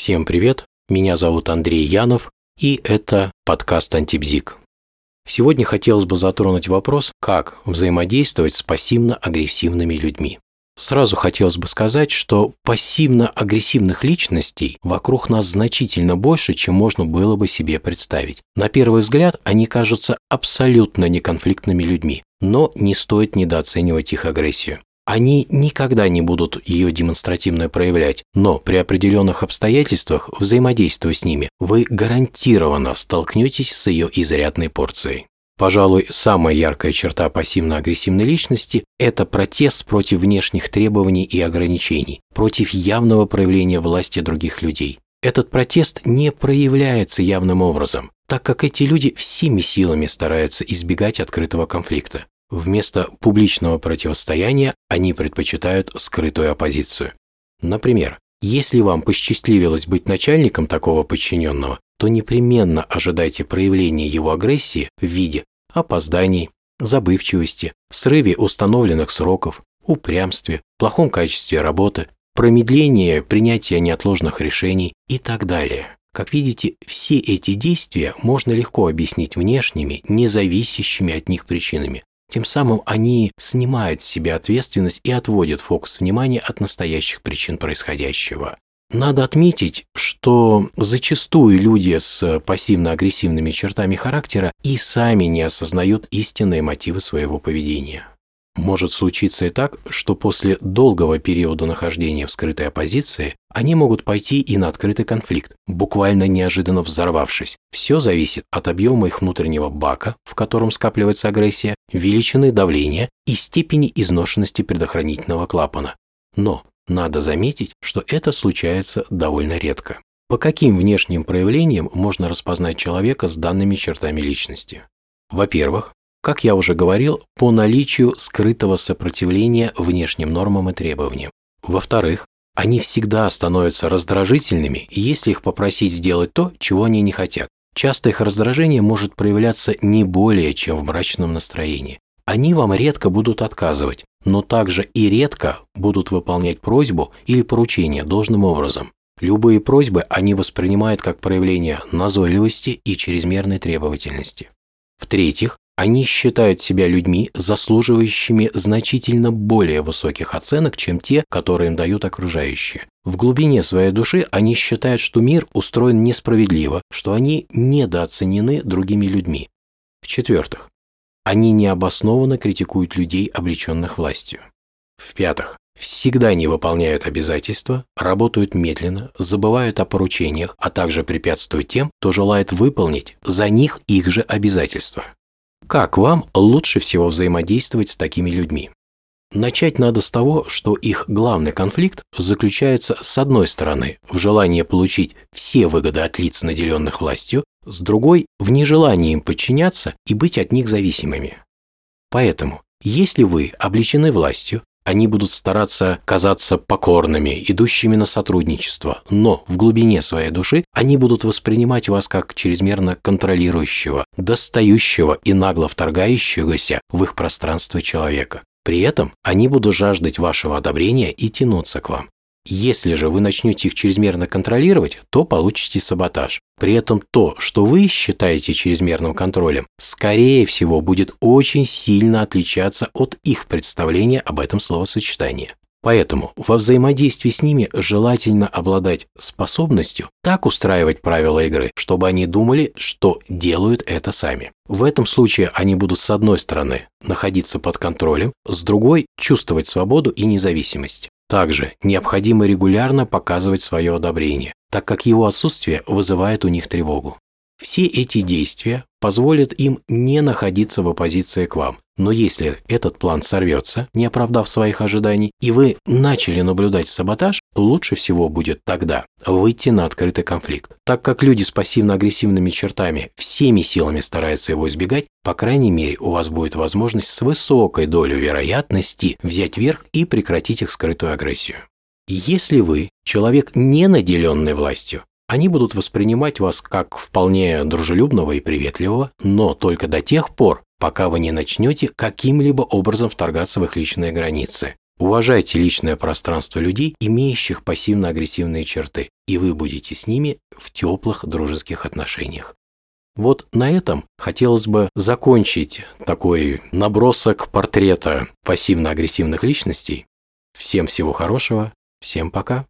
Всем привет, меня зовут Андрей Янов, и это подкаст «Антибзик». Сегодня хотелось бы затронуть вопрос, как взаимодействовать с пассивно-агрессивными людьми. Сразу хотелось бы сказать, что пассивно-агрессивных личностей вокруг нас значительно больше, чем можно было бы себе представить. На первый взгляд они кажутся абсолютно неконфликтными людьми, но не стоит недооценивать их агрессию. Они никогда не будут ее демонстративно проявлять, но при определенных обстоятельствах, взаимодействуя с ними, вы гарантированно столкнетесь с ее изрядной порцией. Пожалуй, самая яркая черта пассивно-агрессивной личности – это протест против внешних требований и ограничений, против явного проявления власти других людей. Этот протест не проявляется явным образом, так как эти люди всеми силами стараются избегать открытого конфликта. Вместо публичного противостояния они предпочитают скрытую оппозицию. Например, если вам посчастливилось быть начальником такого подчиненного, то непременно ожидайте проявления его агрессии в виде опозданий, забывчивости, срыве установленных сроков, упрямстве, плохом качестве работы, промедлении принятия неотложных решений и так далее. Как видите, все эти действия можно легко объяснить внешними, независящими от них причинами. Тем самым они снимают с себя ответственность и отводят фокус внимания от настоящих причин происходящего. Надо отметить, что зачастую люди с пассивно-агрессивными чертами характера и сами не осознают истинные мотивы своего поведения. Может случиться и так, что после долгого периода нахождения в скрытой оппозиции они могут пойти и на открытый конфликт, буквально неожиданно взорвавшись. Все зависит от объема их внутреннего бака, в котором скапливается агрессия, величины давления и степени изношенности предохранительного клапана. Но надо заметить, что это случается довольно редко. По каким внешним проявлениям можно распознать человека с данными чертами личности? Во-первых, как я уже говорил, по наличию скрытого сопротивления внешним нормам и требованиям. Во-вторых, они всегда становятся раздражительными, если их попросить сделать то, чего они не хотят. Часто их раздражение может проявляться не более, чем в мрачном настроении. Они вам редко будут отказывать, но также и редко будут выполнять просьбу или поручение должным образом. Любые просьбы они воспринимают как проявление назойливости и чрезмерной требовательности. В-третьих, они считают себя людьми, заслуживающими значительно более высоких оценок, чем те, которые им дают окружающие. В глубине своей души они считают, что мир устроен несправедливо, что они недооценены другими людьми. В-четвертых, они необоснованно критикуют людей, облеченных властью. В-пятых, всегда не выполняют обязательства, работают медленно, забывают о поручениях, а также препятствуют тем, кто желает выполнить за них их же обязательства. Как вам лучше всего взаимодействовать с такими людьми? Начать надо с того, что их главный конфликт заключается с одной стороны в желании получить все выгоды от лиц, наделенных властью, с другой – в нежелании им подчиняться и быть от них зависимыми. Поэтому, если вы обличены властью, они будут стараться казаться покорными, идущими на сотрудничество, но в глубине своей души они будут воспринимать вас как чрезмерно контролирующего, достающего и нагло вторгающегося в их пространство человека. При этом они будут жаждать вашего одобрения и тянуться к вам. Если же вы начнете их чрезмерно контролировать, то получите саботаж. При этом то, что вы считаете чрезмерным контролем, скорее всего будет очень сильно отличаться от их представления об этом словосочетании. Поэтому во взаимодействии с ними желательно обладать способностью так устраивать правила игры, чтобы они думали, что делают это сами. В этом случае они будут с одной стороны находиться под контролем, с другой чувствовать свободу и независимость. Также необходимо регулярно показывать свое одобрение, так как его отсутствие вызывает у них тревогу. Все эти действия позволят им не находиться в оппозиции к вам. Но если этот план сорвется, не оправдав своих ожиданий, и вы начали наблюдать саботаж, то лучше всего будет тогда выйти на открытый конфликт. Так как люди с пассивно-агрессивными чертами всеми силами стараются его избегать, по крайней мере у вас будет возможность с высокой долей вероятности взять верх и прекратить их скрытую агрессию. Если вы человек, не наделенный властью, они будут воспринимать вас как вполне дружелюбного и приветливого, но только до тех пор, пока вы не начнете каким-либо образом вторгаться в их личные границы. Уважайте личное пространство людей, имеющих пассивно-агрессивные черты, и вы будете с ними в теплых дружеских отношениях. Вот на этом хотелось бы закончить такой набросок портрета пассивно-агрессивных личностей. Всем всего хорошего, всем пока.